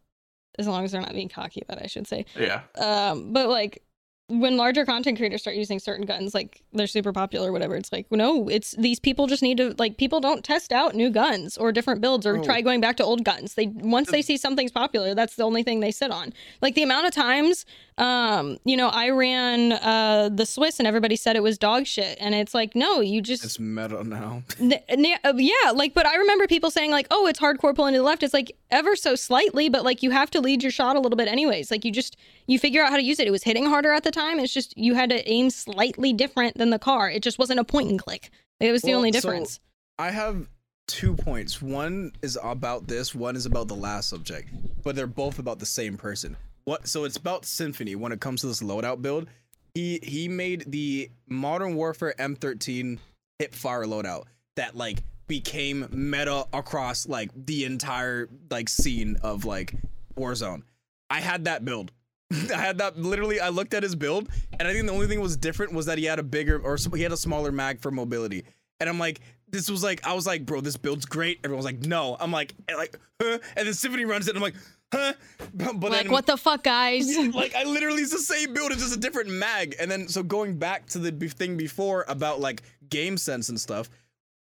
as long as they're not being cocky about it i should say yeah, um but like when larger content creators start using certain guns like they're super popular or whatever it's like no it's these people just need to like people don't test out new guns or different builds or Bro. try going back to old guns they once they see something's popular that's the only thing they sit on like the amount of times um you know i ran uh the swiss and everybody said it was dog shit and it's like no you just it's meta now. N- n- uh, yeah, like, but I remember people saying like, "Oh, it's hardcore pulling to the left." It's like ever so slightly, but like you have to lead your shot a little bit, anyways. Like you just you figure out how to use it. It was hitting harder at the time. It's just you had to aim slightly different than the car. It just wasn't a point and click. It was the Well, only so- difference. I have two points. One is about this. One is about the last subject, but they're both about the same person. What? So it's about Symfuhny when it comes to this loadout build. He he made the Modern Warfare M13 hip fire loadout that like became meta across like the entire like scene of like Warzone. I had that build. I had that literally. I looked at his build, and I think the only thing was different was that he had a bigger or he had a smaller mag for mobility. And I'm like, this was like, I was like, bro, this build's great. Everyone's like, no. I'm like, and like, huh? And then Symfuhny runs it. And I'm like, huh? But, but like, then, what the fuck, guys? like, I literally it's the same build. It's just a different mag. And then so going back to the thing before about like game sense and stuff,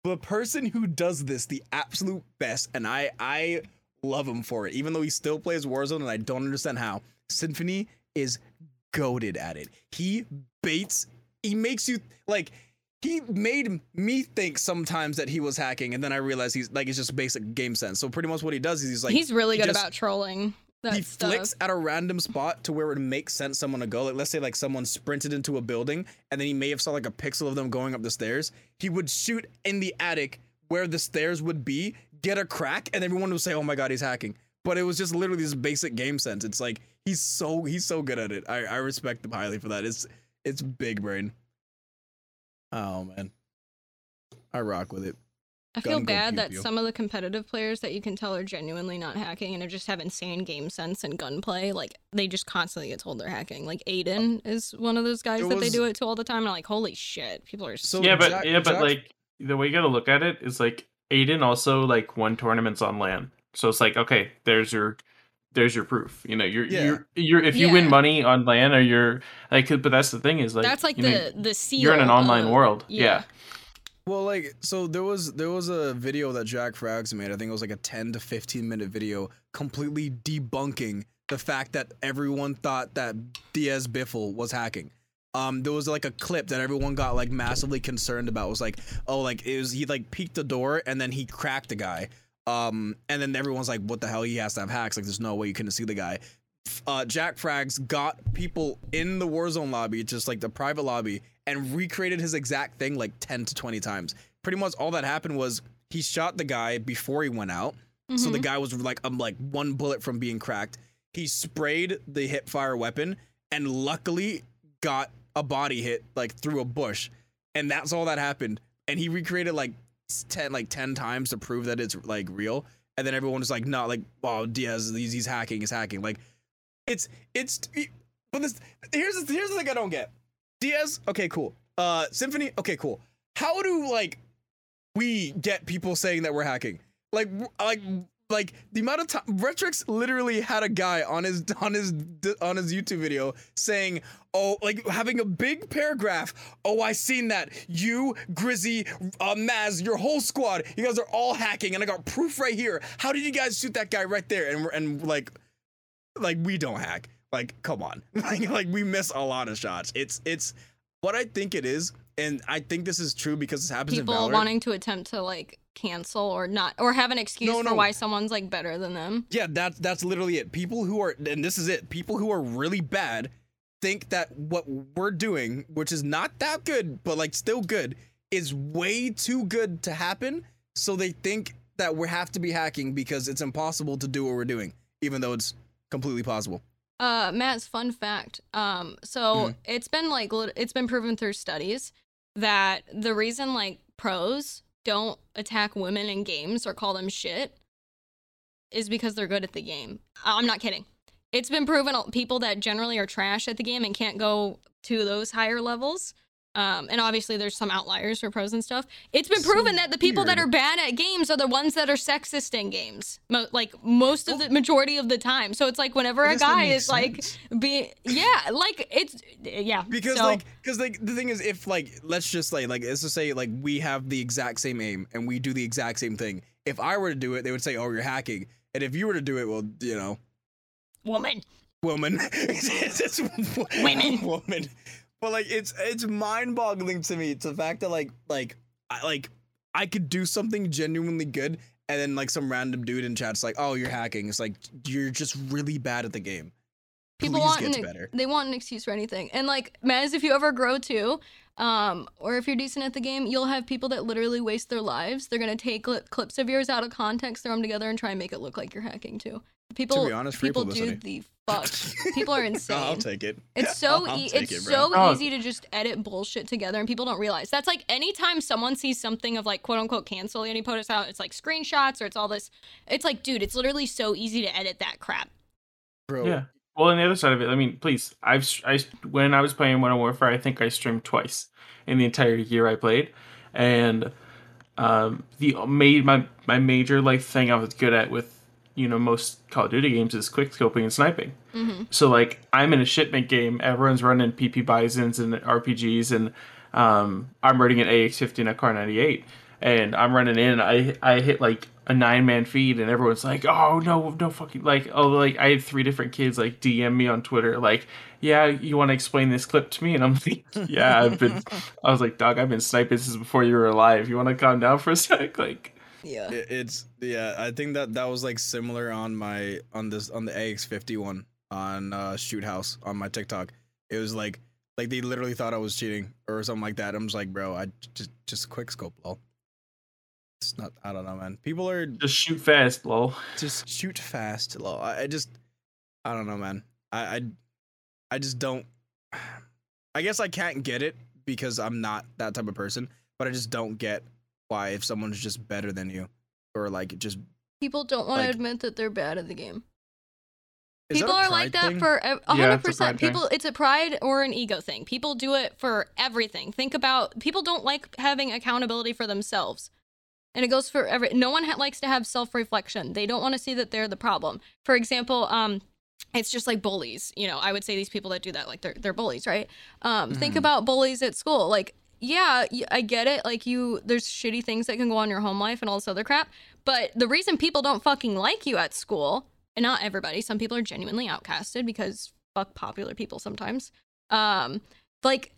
the person who does this the absolute best, and I I love him for it, even though he still plays Warzone, and I don't understand how. Symfuhny is goaded at it. He baits. He makes you like. He made me think sometimes that he was hacking, and then I realized he's like it's just basic game sense. So pretty much what he does is he's like He's really good just- about trolling. He stuff. flicks at a random spot to where it makes sense someone to go. Like let's say like someone sprinted into a building and then he may have saw like a pixel of them going up the stairs. He would shoot in the attic where the stairs would be, get a crack, and everyone would say, "Oh my god, he's hacking." But it was just literally this basic game sense. It's like he's so he's so good at it. I I respect him highly for that. It's it's big brain. Oh man, I rock with it. I feel gun bad pew that pew. some of the competitive players that you can tell are genuinely not hacking and are just have insane game sense and gunplay. Like they just constantly get told they're hacking. Like Aiden oh. is one of those guys It that they do it to all the time. And I'm like, holy shit, people are So yeah, but Jack- yeah, but Jack- like the way you gotta look at it is like Aiden also like won tournaments on LAN, so it's like okay, there's your there's your proof. You know, you're Yeah. you're you're if you win money on LAN or you're like, but that's the thing is like that's like the know, the seal. you're in an online of- world. yeah. Yeah. Well, like, so there was there was a video that Jack Frags made. I think it was like a 10 to 15 minute video, completely debunking the fact that everyone thought that Diaz Biffle was hacking. Um, there was like a clip that everyone got like massively concerned about. It was like, oh, like it was he like peeked the door and then he cracked the guy. Um, and then everyone's like, what the hell? He has to have hacks. Like, there's no way you couldn't see the guy. Uh, Jack Frags got people in the Warzone lobby, just like the private lobby, and recreated his exact thing like 10 to 20 times. Pretty much all that happened was he shot the guy before he went out. So the Mhm. guy was like um like one bullet from being cracked. He sprayed the hip fire weapon and luckily got a body hit like through a bush. And that's all that happened. And he recreated like 10 like 10 times to prove that it's like real. And then everyone was like, no, like, oh, Diaz, he's, he's hacking, he's hacking. Like, it's, it's, but this here's here's the thing I don't get. Diaz, okay, cool. Uh, Symfuhny, okay, cool. How do like we get people saying that we're hacking? Like, like, like the amount of time Retrix literally had a guy on his on his on his YouTube video saying, "Oh, like having a big paragraph. Oh, I seen that. You, Grizzy, uh, Maz, your whole squad. You guys are all hacking, and I got proof right here. How did you guys shoot that guy right there? And and like, like we don't hack. Like, come on. Like, like we miss a lot of shots. It's it's what I think it is, and I think this is true because this happens People wanting to attempt to like cancel or not or have an excuse No, for why someone's like better than them. Yeah, that's that's literally it. People who are and this is it. People who are really bad think that what we're doing, which is not that good, but like still good, is way too good to happen. So they think that we have to be hacking because it's impossible to do what we're doing, even though it's completely possible. Uh, Matt's fun fact. Um, so Mhm. it's been like it's been proven through studies that the reason like pros don't attack women in games or call them shit is because they're good at the game. I'm not kidding. It's been proven uh, people that generally are trash at the game and can't go to those higher levels. Um, and obviously, there's some outliers for pros and stuff. It's been So proven that the people that are bad at games are the ones that are sexist in games, Mo- like most of the majority of the time. So it's like whenever a guy is like be yeah like it's yeah because so, like because like the thing is if like let's just say like let's just say like we have the exact same aim and we do the exact same thing. If i were to do it they would say oh you're hacking. And if you were to do it well you know woman. Woman. Women. woman but like it's it's mind-boggling to me to the fact that like like I, like i could do something genuinely good and then like some random dude in chat's like oh you're hacking. It's like you're just really bad at the game. People Please want an, better. they want an excuse for anything. And like Maz, if you ever grow too um or if you're decent at the game you'll have people that literally waste their lives. They're gonna take cli- clips of yours out of context throw them together and try and make it look like you're hacking too people be honest, free people do the fuck people are insane i'll take it It's so I'll e- it's it, so Oh. easy to just edit bullshit together and people don't realize. That's like anytime someone sees something of like quote unquote cancel and he posts out, it's like screenshots or it's all this. It's like, dude, it's literally so easy to edit that crap. bro Yeah. Well, on the other side of it, I mean, please, I've I when I was playing Modern Warfare, I think I streamed twice in the entire year I played, and um, the made my my major like thing I was good at with you know most Call of Duty games is quick scoping and sniping. hmm So like I'm in a shipment game, everyone's running PP Bizons and RPGs, and um, I'm running an AX50 and a Kar 98, and I'm running in. I I hit like a nine man feed, and everyone's like, "Oh no, no fucking like oh like I had three different kids like DM me on Twitter like, yeah, you want to explain this clip to me?" And I'm like, "Yeah, I've been." I was like, "Dog, I've been sniping since before you were alive. You want to calm down for a sec?" Like, Yeah. It- it's yeah i think that that was like similar on my on this on the ax50 one on uh shoot house on my tiktok. It was like like they literally thought i was cheating or something like that. I'm just like bro i just just quick scope lol it's not i don't know man. People are just shoot fast, lol. just shoot fast lol i, I just i don't know man. I, I i just don't i guess i can't get it because i'm not that type of person but i just don't get why if someone's just better than you or like just People don't want to admit that they're bad at the game. People are like pride that thing? for a Yeah, hundred it's a percent. thing. People, it's a pride or an ego thing. People do it for everything. Think about people don't like having accountability for themselves, and it goes for every. No one ha- likes to have self reflection. They don't want to see that they're the problem. For example, um, it's just like bullies. You know, I would say these people that do that, like they're they're bullies, right? Um, think Mhm. about bullies at school. Like, yeah, I get it. Like you, there's shitty things that can go on in your home life and all this other crap. But the reason people don't fucking like you at school, and not everybody, some people are genuinely outcasted because fuck popular people sometimes. Um, like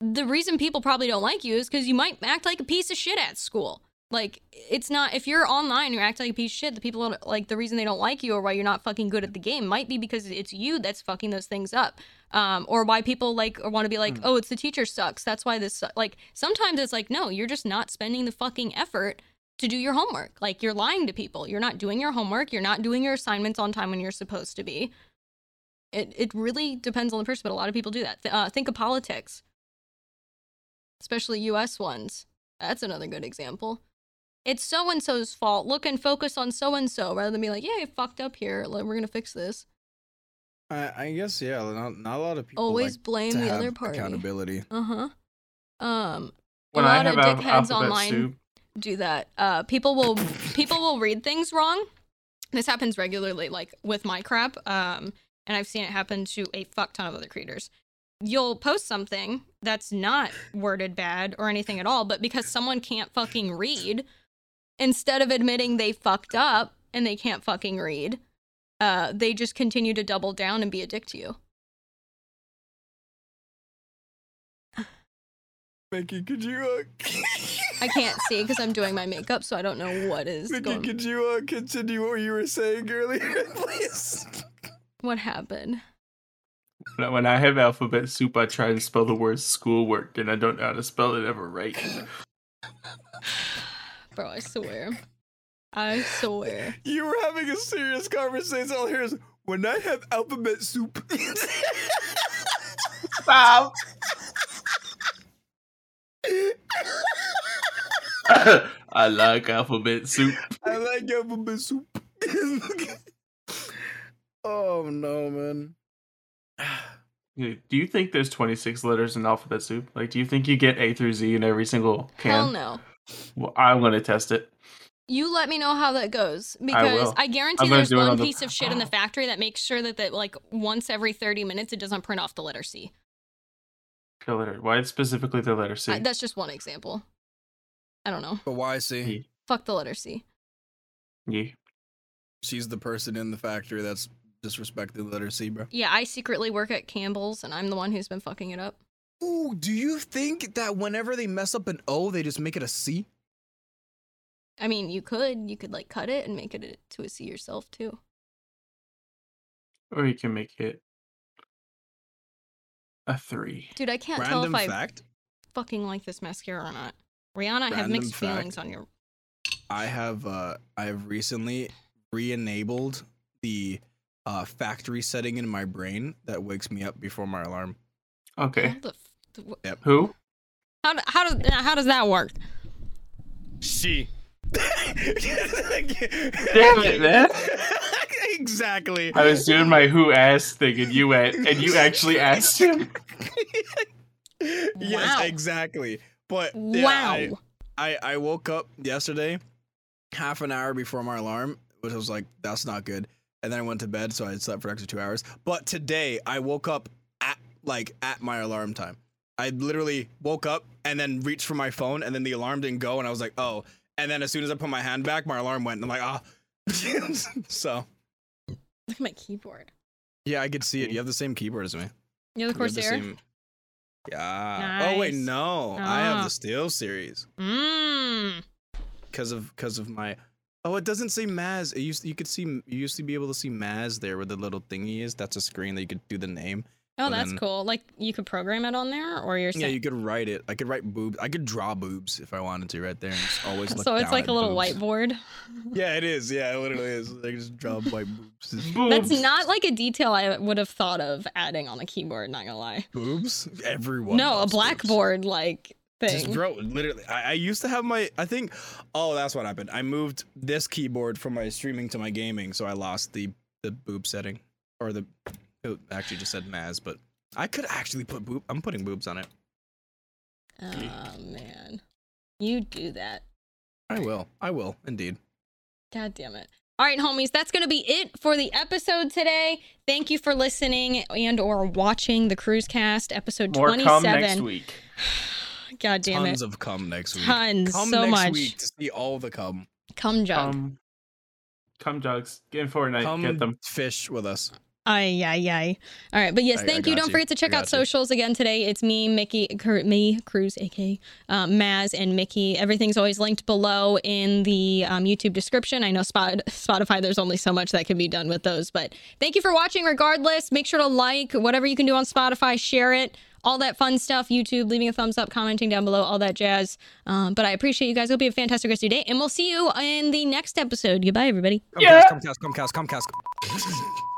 the reason people probably don't like you is because you might act like a piece of shit at school. Like it's not if you're online, you're acting like a piece of shit. The people don't- like the reason they don't like you or why you're not fucking good at the game might be because it's you that's fucking those things up. Um, or why people like or want to be like, Hmm. oh, it's the teacher sucks. That's why this su-" like sometimes it's like, no, you're just not spending the fucking effort to do your homework. Like you're lying to people. You're not doing your homework. You're not doing your assignments on time when you're supposed to be. It it really depends on the person, but a lot of people do that. Th- Uh, think of politics, especially U.S. ones. That's another good example. It's so and so's fault. Look and focus on so and so rather than be like, yeah, you fucked up here. Like, We're gonna fix this. I, I guess yeah. Not, not a lot of people Always like blame to the have other party. accountability. Uh huh. Um, When a I lot of have al- dickheads online soup, do that. Uh, people will people will read things wrong. This happens regularly, like with my crap. Um, and I've seen it happen to a fuck ton of other creators. You'll post something that's not worded bad or anything at all, but because someone can't fucking read, instead of admitting they fucked up and they can't fucking read, uh, they just continue to double down and be a dick to you. Mickey, could you? Uh, I can't see because I'm doing my makeup, so I don't know what is Mickey, going. could you uh, continue what you were saying earlier, please? What happened? when I- have alphabet soup, I try and spell the word schoolwork, and I don't know how to spell it ever right. Bro, I swear. I swear. You were having a serious conversation. All here's when I have alphabet soup. Stop. I like alphabet soup. I like alphabet soup. oh no, man. Do you think there's 26 letters in alphabet soup? Like, do you think you get A through Z in every single can? Hell no. Well, I'm gonna test it. You let me know how that goes because will. I, guarantee there's one on the- piece of shit in the factory that makes sure that that like once every 30 minutes it doesn't print off the letter C. The letter. Why specifically the letter C? I- that's just one example. I don't know. But why see? Yeah. Fuck the letter C. yeah. She's the person in the factory that's disrespecting the letter C, bro. Yeah, I secretly work at Campbell's and I'm the one who's been fucking it up. Ooh, do you think that whenever they mess up an O, they just make it a C? I mean, you could you could like cut it and make it a- to a C yourself too. Or you can make it a three. Dude, I can't Random tell if I fucking like this mascara or not. Rihanna, I have mixed fact. feelings on your I have uh, I have recently re-enabled the uh, factory setting in my brain that wakes me up before my alarm. Okay. How the f- wh- Who? How do, how does how does that work? She. Damn it, man. exactly. I was doing my who asked thing, and you went, and you actually asked him. yes, Wow. exactly. But yeah, wow. I, I I woke up yesterday, half an hour before my alarm, which was like that's not good. And then I went to bed, so I slept for extra two hours. But today I woke up at like at my alarm time. I literally woke up and then reached for my phone, and then the alarm didn't go, and I was like, oh. And then as soon as I put my hand back, my alarm went, and I'm like, ah. so Look at my keyboard. yeah, I could see it. You have the same keyboard as me. You have the We have the Corsair? same- Yeah. Oh wait, Nice. no. I have Ah. the SteelSeries Mmm. because of because of my. Oh, it doesn't say Maz. It used you could see you used to be able to see Maz there where the little thingy is. That's a screen that you could do the name. Oh, Well, that's then- cool. Like you could program it on there, or you're Yeah, you could write it. I could write boobs. I could draw boobs if I wanted to right there and just always look so it's down like at a little boobs. whiteboard. Yeah, it is. Yeah, it literally is. I just draw white boobs. That's not like a detail I would have thought of adding on a keyboard. Not gonna lie. boobs. Everyone. no, a loves boobs. blackboard like thing. Just thing. bro, literally, I, I used to have my. I think, oh, that's what happened. I moved this keyboard from my streaming to my gaming, so I lost the the boob setting, or the. It actually just said Maz, but I could actually put boob. I'm putting boobs on it. Oh man, you do that. I will. I will indeed. God damn it. All right, homies, that's going to be it for the episode today. Thank you for listening and or watching the Kruzcast episode More 27. come next week. God damn Tons it. Tons of cum next week. Tons, Come so next much. week to see all the cum. Come jug. Um, come jugs. Get in Fortnite. Come Get them. fish with us. Ay, ay, ay. All right, but yes, I- I thank you. Don't you. forget to check out got you. socials again today. It's me, Mickey, Cur- me, Cruz, aka uh, Maz, and Mickey. Everything's always linked below in the um, YouTube description. I know Spot- Spotify, there's only so much that can be done with those, but thank you for watching regardless. Make sure to like whatever you can do on Spotify, share it, all that fun stuff. YouTube, leaving a thumbs up, commenting down below, all that jazz. Um, but I appreciate you guys. Hope you have a fantastic rest of your day, and we'll see you in the next episode. Goodbye, everybody. Comcast, Yeah. Comcast, Comcast, Comcast.